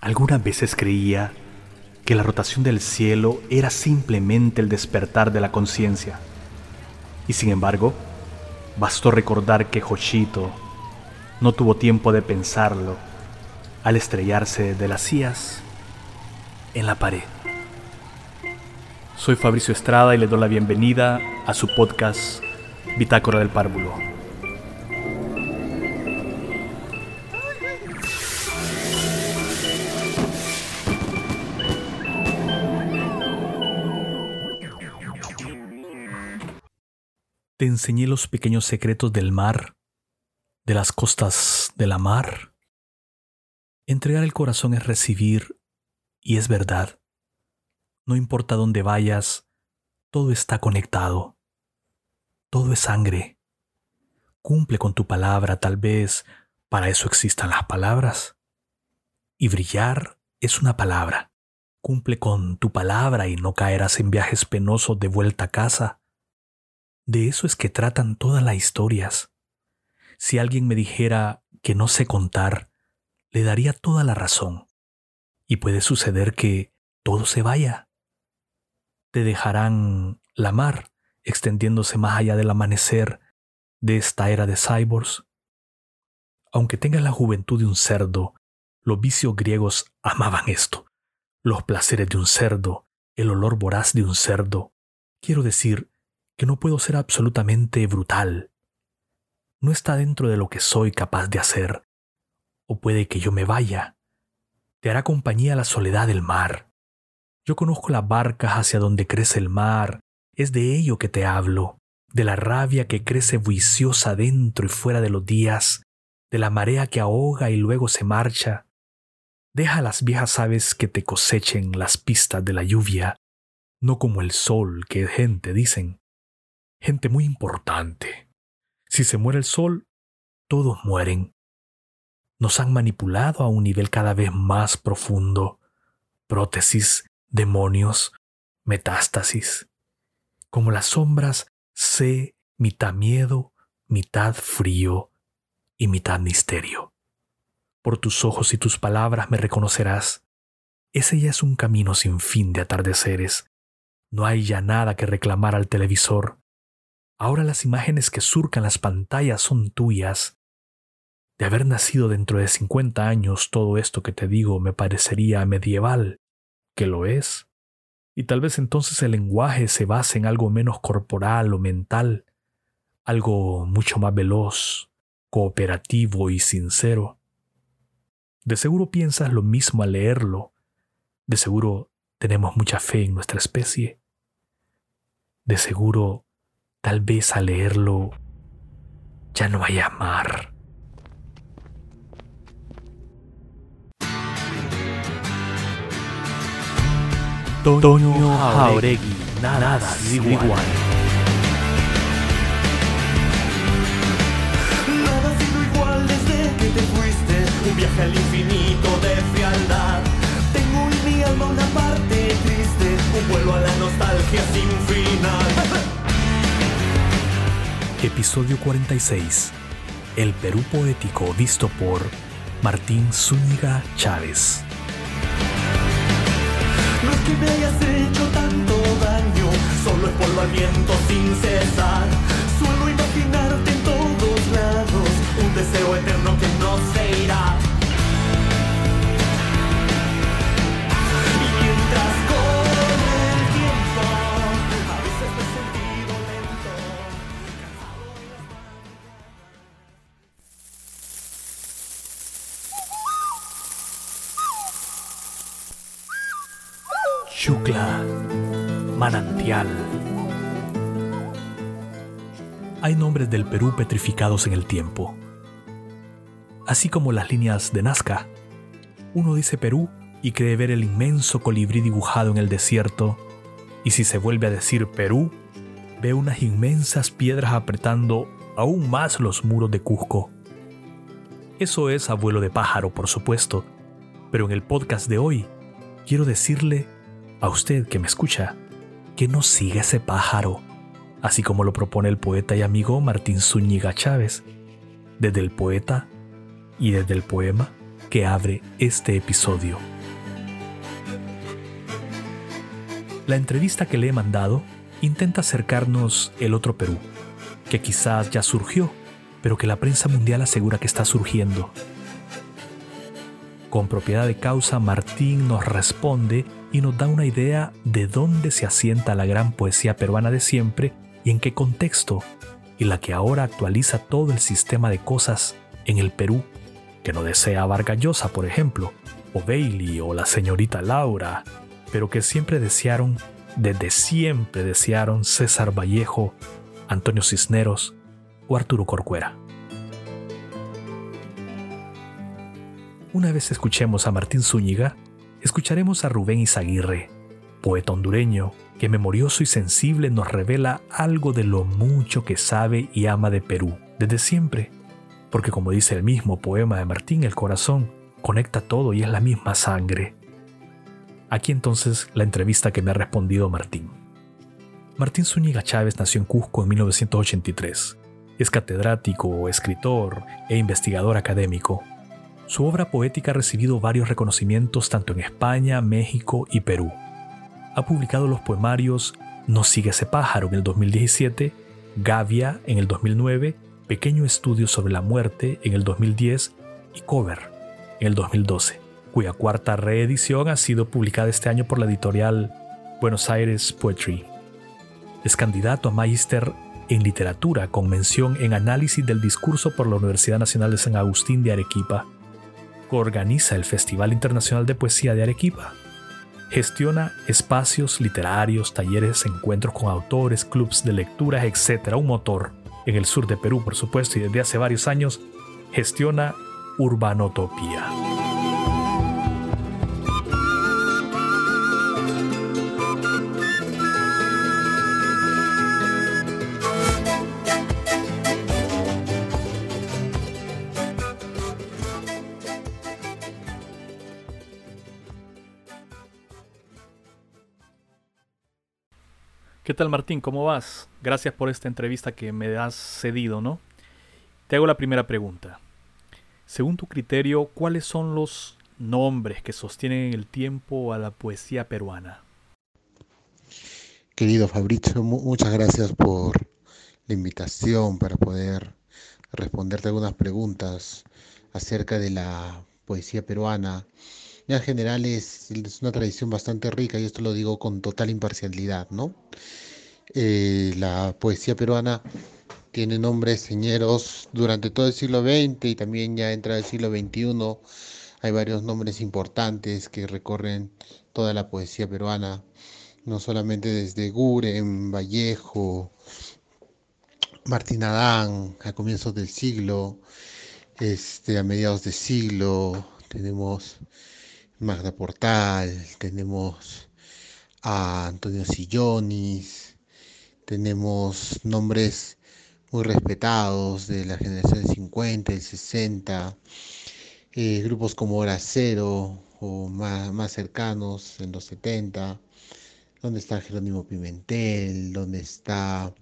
Algunas veces creía que la rotación del cielo era simplemente el despertar de la conciencia. Y sin embargo, bastó recordar que Joshito no tuvo tiempo de pensarlo al estrellarse de las sillas en la pared. Soy Fabricio Estrada y le doy la bienvenida a su podcast Bitácora del Párvulo. Enseñé los pequeños secretos del mar, de las costas de la mar. Entregar el corazón es recibir, y es verdad. No importa dónde vayas, todo está conectado. Todo es sangre. Cumple con tu palabra, tal vez para eso existan las palabras. Y brillar es una palabra. Cumple con tu palabra y no caerás en viajes penosos de vuelta a casa de eso es que tratan todas las historias. Si alguien me dijera que no sé contar, le daría toda la razón. Y puede suceder que todo se vaya. Te dejarán la mar extendiéndose más allá del amanecer de esta era de cyborgs. Aunque tengas la juventud de un cerdo, los vicios griegos amaban esto. Los placeres de un cerdo, el olor voraz de un cerdo. Quiero decir, que no puedo ser absolutamente brutal. No está dentro de lo que soy capaz de hacer. O puede que yo me vaya. Te hará compañía la soledad del mar. Yo conozco las barcas hacia donde crece el mar. Es de ello que te hablo, de la rabia que crece buiciosa dentro y fuera de los días, de la marea que ahoga y luego se marcha. Deja a las viejas aves que te cosechen las pistas de la lluvia, no como el sol que gente dicen, gente muy importante. Si se muere el sol, todos mueren. Nos han manipulado a un nivel cada vez más profundo. Prótesis, demonios, metástasis. Como las sombras, sé mitad miedo, mitad frío y mitad misterio. Por tus ojos y tus palabras me reconocerás. Ese ya es un camino sin fin de atardeceres. No hay ya nada que reclamar al televisor. Ahora las imágenes que surcan las pantallas son tuyas. De haber nacido dentro de 50 años, todo esto que te digo me parecería medieval, que lo es. Y tal vez entonces el lenguaje se base en algo menos corporal o mental, algo mucho más veloz, cooperativo y sincero. De seguro piensas lo mismo al leerlo. De seguro tenemos mucha fe en nuestra especie. De seguro Tal vez al leerlo ya no haya mar. Toño Jauregui, nada, nada igual. igual. Nada ha sido igual desde que te fuiste, un viaje al infinito de frialdad. Tengo en mi alma una parte triste, un vuelo a la nostalgia sin final. Episodio 46. El Perú poético visto por Martín Zúñiga Chávez. No es que me hayas hecho tanto daño, solo es polvo al viento sin cesar. Suelo imaginarte en todos lados, un deseo eterno que no se irá. Hay nombres del Perú petrificados en el tiempo. Así como las líneas de Nazca. Uno dice Perú y cree ver el inmenso colibrí dibujado en el desierto, y si se vuelve a decir Perú, ve unas inmensas piedras apretando aún más los muros de Cusco. Eso es abuelo de pájaro, por supuesto, pero en el podcast de hoy quiero decirle a usted que me escucha, que no siga ese pájaro, así como lo propone el poeta y amigo Martín Zúñiga Chávez, desde el poeta y desde el poema que abre este episodio. La entrevista que le he mandado intenta acercarnos el otro Perú, que quizás ya surgió, pero que la prensa mundial asegura que está surgiendo. Con propiedad de causa, Martín nos responde y nos da una idea de dónde se asienta la gran poesía peruana de siempre y en qué contexto, y la que ahora actualiza todo el sistema de cosas en el Perú, que no desea a Vargallosa, por ejemplo, o Bailey o la señorita Laura, pero que siempre desearon, desde siempre desearon César Vallejo, Antonio Cisneros o Arturo Corcuera. Una vez escuchemos a Martín Zúñiga, escucharemos a Rubén Izaguirre, poeta hondureño que memorioso y sensible nos revela algo de lo mucho que sabe y ama de Perú desde siempre, porque como dice el mismo poema de Martín, el corazón conecta todo y es la misma sangre. Aquí entonces la entrevista que me ha respondido Martín. Martín Zúñiga Chávez nació en Cusco en 1983. Es catedrático, escritor e investigador académico. Su obra poética ha recibido varios reconocimientos tanto en España, México y Perú. Ha publicado los poemarios No sigue ese pájaro en el 2017, Gavia en el 2009, Pequeño estudio sobre la muerte en el 2010 y Cover en el 2012, cuya cuarta reedición ha sido publicada este año por la editorial Buenos Aires Poetry. Es candidato a Magister en literatura con mención en análisis del discurso por la Universidad Nacional de San Agustín de Arequipa organiza el Festival Internacional de Poesía de Arequipa. Gestiona espacios literarios, talleres, encuentros con autores, clubs de lectura, etc. Un motor en el sur de Perú, por supuesto, y desde hace varios años gestiona Urbanotopía. ¿Qué tal Martín? ¿Cómo vas? Gracias por esta entrevista que me has cedido, ¿no? Te hago la primera pregunta. Según tu criterio, ¿cuáles son los nombres que sostienen en el tiempo a la poesía peruana? Querido Fabrizio, muchas gracias por la invitación para poder responderte algunas preguntas acerca de la poesía peruana. En general es, es una tradición bastante rica y esto lo digo con total imparcialidad, ¿no? Eh, la poesía peruana tiene nombres señeros durante todo el siglo XX y también ya entra el siglo XXI. Hay varios nombres importantes que recorren toda la poesía peruana, no solamente desde Guren, Vallejo, Martín Adán, a comienzos del siglo, este, a mediados del siglo, tenemos Magda Portal, tenemos a Antonio Sillonis, tenemos nombres muy respetados de la generación del 50, del 60, eh, grupos como Hora Cero o más, cercanos en los 70, donde está Jerónimo Pimentel, donde está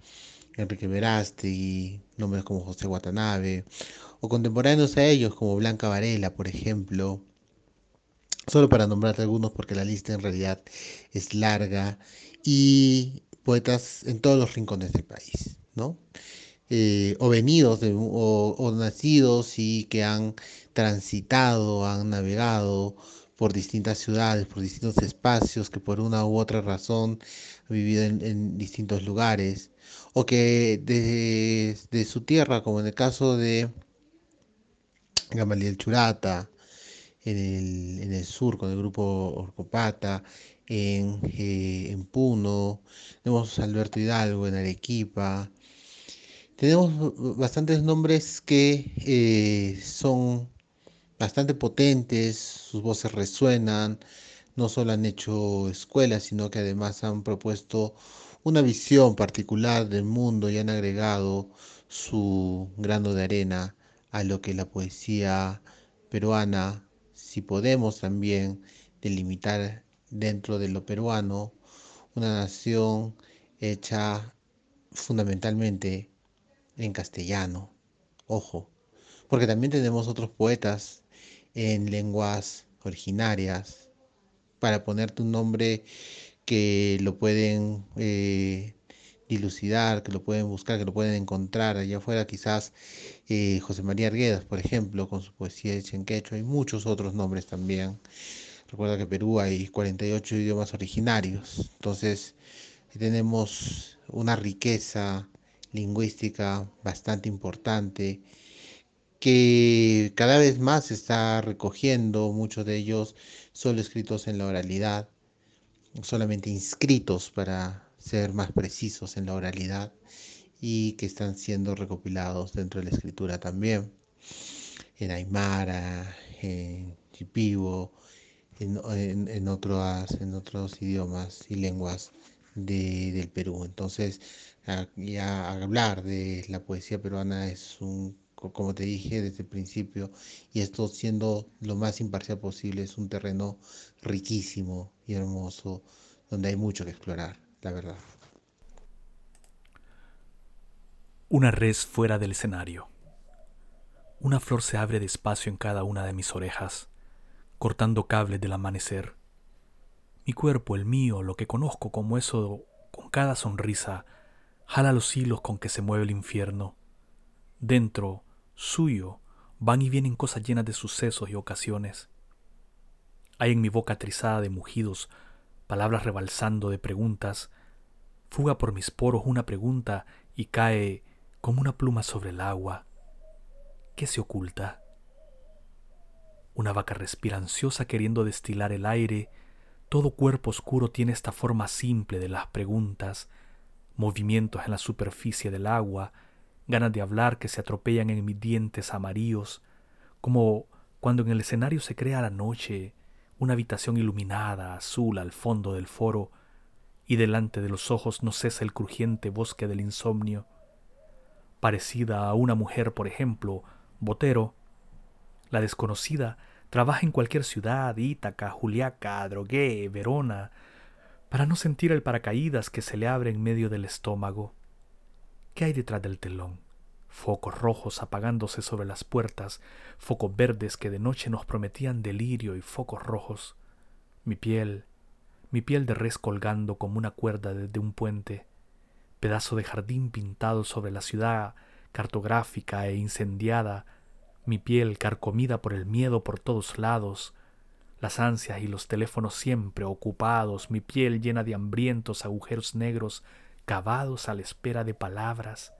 Enrique Verástegui, nombres como José Watanabe, o contemporáneos a ellos como Blanca Varela, por ejemplo, solo para nombrarte algunos porque la lista en realidad es larga y poetas en todos los rincones del país, ¿no? Eh, o venidos o, nacidos y que han transitado, han navegado por distintas ciudades, por distintos espacios, que por una u otra razón han vivido en, distintos lugares, o que de, su tierra, como en el caso de Gamaliel Churata, en el, sur con el grupo Orcopata, en, eh, Puno, tenemos Alberto Hidalgo en Arequipa. Tenemos bastantes nombres que eh, son bastante potentes, sus voces resuenan, no solo han hecho escuelas, sino que además han propuesto una visión particular del mundo y han agregado su grano de arena a lo que la poesía peruana, si podemos también delimitar dentro de lo peruano, una nación hecha fundamentalmente en castellano. Ojo, porque también tenemos otros poetas en lenguas originarias para ponerte un nombre que lo pueden eh, dilucidar, que lo pueden buscar, que lo pueden encontrar. Allá afuera quizás eh, José María Arguedas, por ejemplo, con su poesía de Chenquecho, hay muchos otros nombres también. Recuerda que en Perú hay 48 idiomas originarios, entonces tenemos una riqueza lingüística bastante importante que cada vez más se está recogiendo, muchos de ellos solo escritos en la oralidad, solamente inscritos para ser más precisos en la oralidad y que están siendo recopilados dentro de la escritura también, en Aymara, en Chipivo, en, en, otros, en otros idiomas y lenguas del Perú. Entonces, ya hablar de la poesía peruana es un, como te dije desde el principio, y esto siendo lo más imparcial posible, es un terreno riquísimo y hermoso, donde hay mucho que explorar, verdad. Una res fuera del escenario. Una flor se abre despacio en cada una de mis orejas, cortando cables del amanecer. Mi cuerpo, el mío, lo que conozco como eso, con cada sonrisa, jala los hilos con que se mueve el infierno. Dentro, suyo, van y vienen cosas llenas de sucesos y ocasiones. Hay en mi boca trizada de mugidos, palabras rebalsando de preguntas. Fuga por mis poros una pregunta y cae como una pluma sobre el agua. ¿Qué se oculta? Una vaca respira ansiosa queriendo destilar el aire. Todo cuerpo oscuro tiene esta forma simple de las preguntas, movimientos en la superficie del agua, ganas de hablar que se atropellan en mis dientes amarillos, como cuando en el escenario se crea la noche, una habitación iluminada, azul al fondo del foro, y delante de los ojos no cesa el crujiente bosque del insomnio. Parecida a una mujer, por ejemplo, Botero, la desconocida trabaja en cualquier ciudad, Ítaca, Juliaca, Drogué, Verona, para no sentir el paracaídas que se le abre en medio del estómago. ¿Qué hay detrás del telón? Focos rojos apagándose sobre las puertas, focos verdes que de noche nos prometían delirio y focos rojos. Mi piel, mi piel de res colgando como una cuerda desde un puente, pedazo de jardín pintado sobre la ciudad cartográfica e incendiada, mi piel carcomida por el miedo por todos lados, las ansias y los teléfonos siempre ocupados, mi piel llena de hambrientos agujeros negros cavados a la espera de palabras,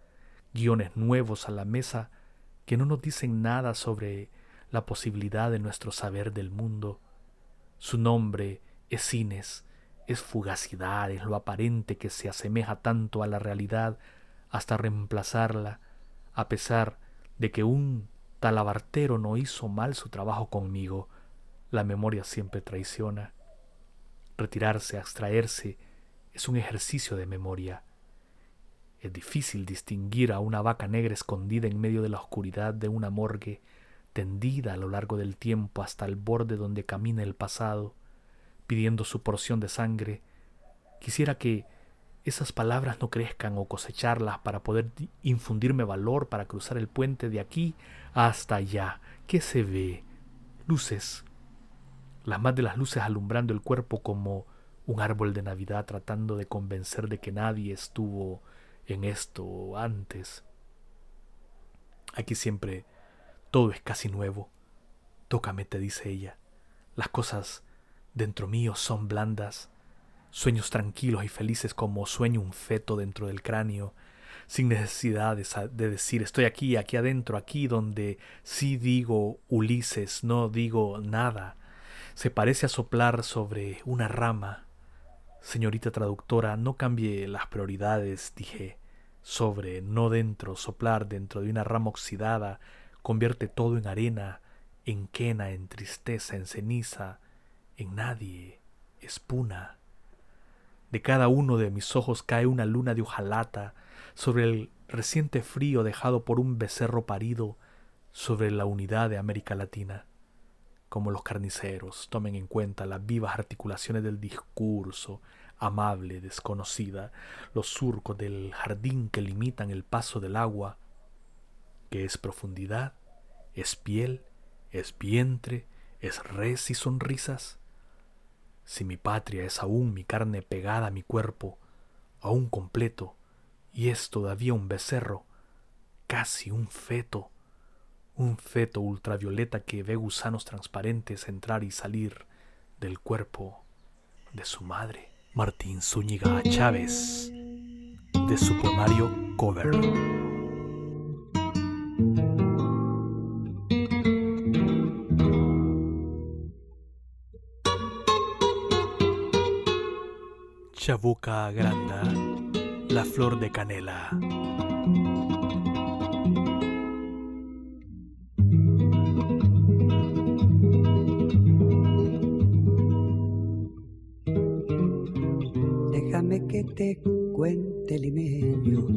guiones nuevos a la mesa que no nos dicen nada sobre la posibilidad de nuestro saber del mundo. Su nombre es cines, es fugacidad, es lo aparente que se asemeja tanto a la realidad hasta reemplazarla, a pesar de que un talabartero no hizo mal su trabajo conmigo, la memoria siempre traiciona. Retirarse, abstraerse, es un ejercicio de memoria. Es difícil distinguir a una vaca negra escondida en medio de la oscuridad de una morgue, tendida a lo largo del tiempo hasta el borde donde camina el pasado, pidiendo su porción de sangre. Quisiera que esas palabras no crezcan o cosecharlas para poder infundirme valor para cruzar el puente de aquí hasta allá. ¿Qué se ve? Luces, las más de las luces alumbrando el cuerpo como un árbol de Navidad tratando de convencer de que nadie estuvo en esto antes. Aquí siempre todo es casi nuevo. Tócame, te dice ella. Las cosas dentro mío son blandas, sueños tranquilos y felices como sueño un feto dentro del cráneo, sin necesidad de, decir estoy aquí, aquí adentro, aquí donde sí digo Ulises, no digo nada, se parece a soplar sobre una rama. Señorita traductora, no cambie las prioridades, dije. Sobre, no dentro, soplar dentro de una rama oxidada, convierte todo en arena, en quena, en tristeza, en ceniza, en nadie, espuna. De cada uno de mis ojos cae una luna de hojalata sobre el reciente frío dejado por un becerro parido sobre la unidad de América Latina como los carniceros tomen en cuenta las vivas articulaciones del discurso, amable, desconocida, los surcos del jardín que limitan el paso del agua, que es profundidad, es piel, es vientre, es res y sonrisas. Si mi patria es aún mi carne pegada a mi cuerpo, aún completo, y es todavía un becerro, casi un feto, un feto ultravioleta que ve gusanos transparentes entrar y salir del cuerpo de su madre. Martín Zúñiga Chávez, de su poemario Cover. Chabuca Granda, la flor de canela. Déjame que te cuente limeño.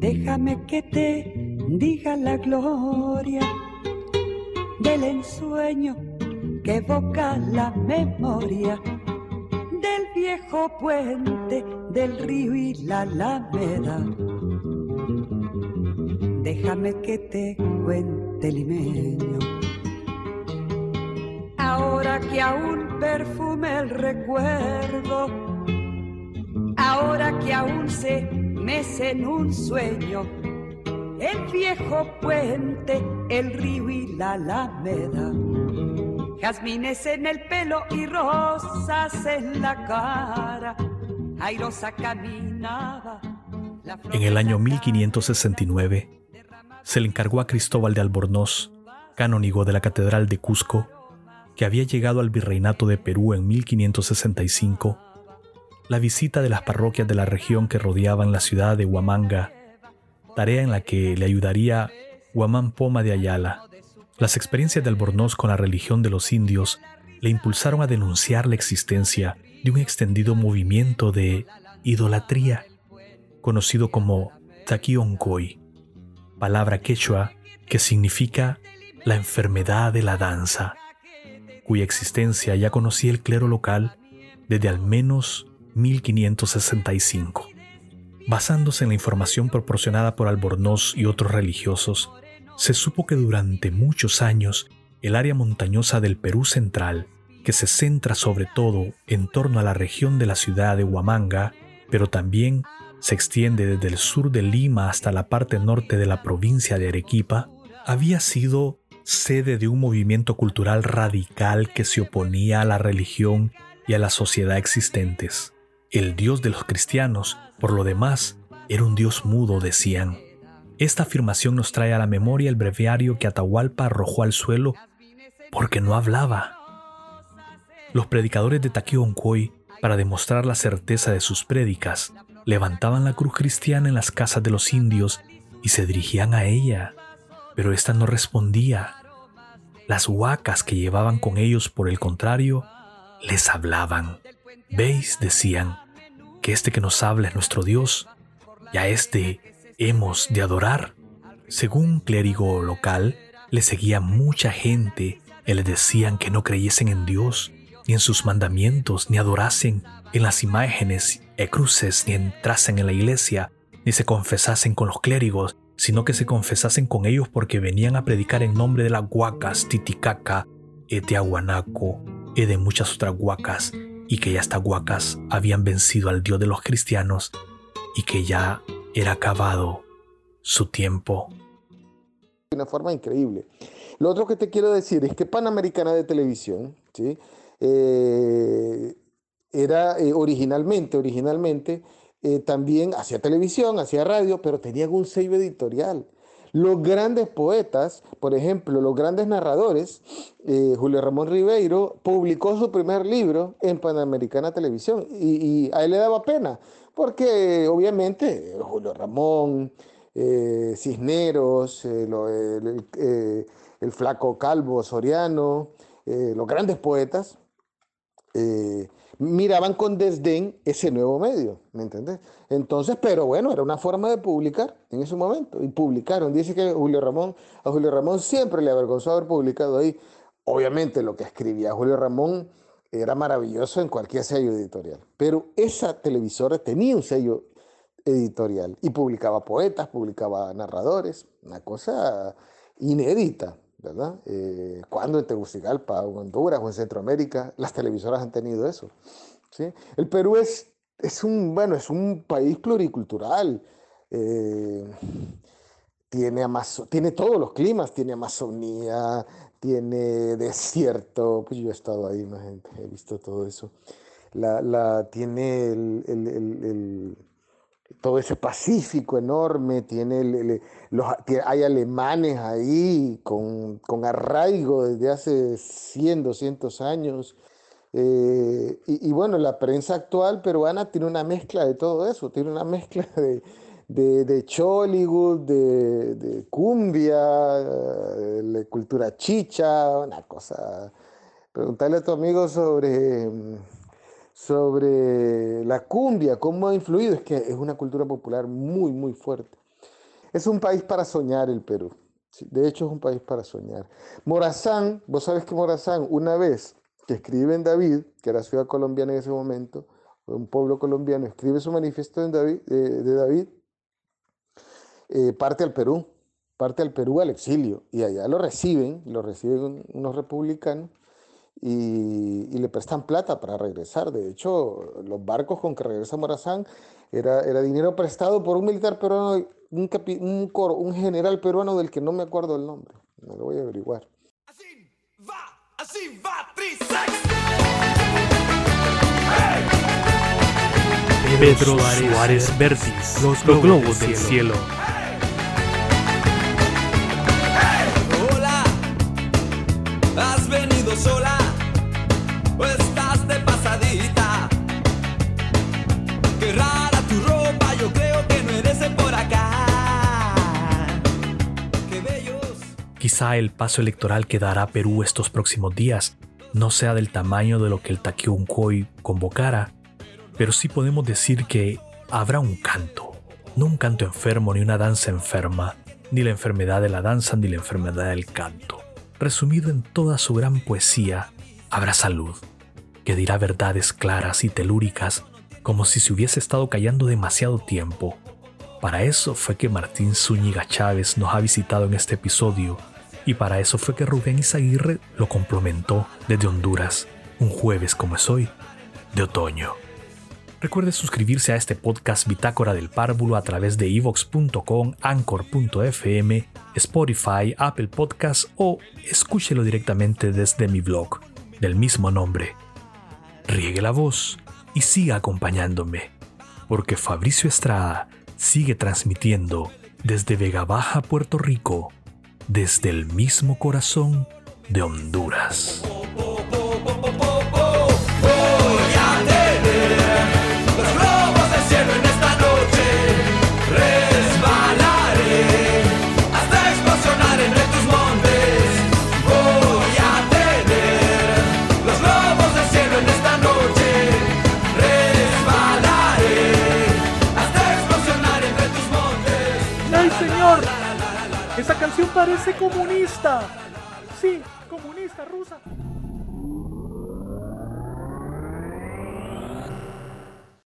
Déjame que te diga la gloria del ensueño que evoca la memoria viejo puente del río y la alameda. Déjame que te cuente limeño. Ahora que aún perfume el recuerdo, ahora que aún se mece en un sueño, el viejo puente, el río y la alameda jazmines en el pelo y rosas en la cara. Airosa caminaba. En el año 1569 se le encargó a Cristóbal de Albornoz, canónigo de la Catedral de Cusco, que había llegado al virreinato de Perú en 1565, la visita de las parroquias de la región que rodeaban la ciudad de Huamanga, tarea en la que le ayudaría Huamán Poma de Ayala, las experiencias de Albornoz con la religión de los indios le impulsaron a denunciar la existencia de un extendido movimiento de idolatría, conocido como Takionkoy, palabra quechua que significa la enfermedad de la danza, cuya existencia ya conocía el clero local desde al menos 1565. Basándose en la información proporcionada por Albornoz y otros religiosos, se supo que durante muchos años el área montañosa del Perú central, que se centra sobre todo en torno a la región de la ciudad de Huamanga, pero también se extiende desde el sur de Lima hasta la parte norte de la provincia de Arequipa, había sido sede de un movimiento cultural radical que se oponía a la religión y a la sociedad existentes. El Dios de los cristianos, por lo demás, era un Dios mudo, decían. Esta afirmación nos trae a la memoria el breviario que Atahualpa arrojó al suelo porque no hablaba. Los predicadores de Taquioncoy, para demostrar la certeza de sus prédicas, levantaban la cruz cristiana en las casas de los indios y se dirigían a ella, pero ésta no respondía. Las huacas que llevaban con ellos, por el contrario, les hablaban. ¿Veis? decían, que este que nos habla es nuestro Dios, y a este hemos de adorar. Según un clérigo local, le seguía mucha gente y le decían que no creyesen en Dios, ni en sus mandamientos, ni adorasen en las imágenes e cruces, ni entrasen en la iglesia, ni se confesasen con los clérigos, sino que se confesasen con ellos porque venían a predicar en nombre de las huacas, Titicaca, Eteahuanaco y de muchas otras huacas, y que ya estas huacas habían vencido al Dios de los cristianos y que ya era acabado su tiempo. De una forma increíble. Lo otro que te quiero decir es que Panamericana de Televisión, ¿sí? Eh, era eh, originalmente, originalmente, eh, también hacía televisión, hacía radio, pero tenía un sello editorial. Los grandes poetas, por ejemplo, los grandes narradores, Julio Ramón Ribeiro publicó su primer libro en Panamericana Televisión y, y a él le daba pena, porque obviamente Julio Ramón, eh, Cisneros, eh, eh, el, flaco Calvo Soriano, los grandes poetas, miraban con desdén ese nuevo medio, ¿me entiendes? Entonces, pero bueno, era una forma de publicar en ese momento, y publicaron. Dice que Julio Ramón, a Julio Ramón siempre le avergonzó haber publicado ahí. Obviamente lo que escribía Julio Ramón era maravilloso en cualquier sello editorial. Pero esa televisora tenía un sello editorial y publicaba poetas, publicaba narradores, una cosa inédita, ¿verdad? Eh, cuando en Tegucigalpa o en Honduras o en Centroamérica las televisoras han tenido eso. ¿sí? El Perú es, es, un, bueno, es un país pluricultural. Eh, tiene, tiene todos los climas, tiene Amazonía, tiene desierto, pues yo he estado ahí, he visto todo eso. La, la tiene el, el, el, todo ese Pacífico enorme, tiene los, hay alemanes ahí con, con, arraigo desde hace 100, 200 años. Eh, y, y, bueno, la prensa actual peruana tiene una mezcla de todo eso, tiene una mezcla de, de, de Chollywood, de, de cumbia, de cultura chicha, una cosa. Preguntarle a tu amigo sobre, sobre la cumbia, cómo ha influido, es que es una cultura popular muy, muy fuerte. Es un país para soñar el Perú. De hecho, es un país para soñar. Morazán, vos sabes que Morazán, una vez que escribe en David, que era ciudad colombiana en ese momento, un pueblo colombiano, escribe su manifiesto David, de David, eh, parte al Perú, parte al Perú al exilio, y allá lo reciben, lo reciben unos republicanos y, le prestan plata para regresar. De hecho, los barcos con que regresa Morazán era, era dinero prestado por un militar peruano, un, un, coro, un general peruano del que no me acuerdo el nombre. Me lo voy a averiguar. Así va, así va, Pedro Suárez Vértiz, los, globos, del cielo. Sola o estás de pasadita. Rara tu ropa, yo creo que por acá. Quizá el paso electoral que dará Perú estos próximos días no sea del tamaño de lo que el Taquiuncoy convocara, pero sí podemos decir que habrá un canto, no un canto enfermo ni una danza enferma, ni la enfermedad de la danza ni la enfermedad del canto resumido en toda su gran poesía, habrá salud, que dirá verdades claras y telúricas como si se hubiese estado callando demasiado tiempo. Para eso fue que Martín Zúñiga Chávez nos ha visitado en este episodio y para eso fue que Rubén Izaguirre lo complementó desde Honduras, un jueves como es hoy, de otoño. Recuerde suscribirse a este podcast Bitácora del Párvulo a través de evox.com, anchor.fm, Spotify, Apple Podcasts o escúchelo directamente desde mi blog del mismo nombre. Riegue la voz y siga acompañándome, porque Fabricio Estrada sigue transmitiendo desde Vega Baja, Puerto Rico, desde el mismo corazón de Honduras. Parece comunista. Sí, comunista rusa.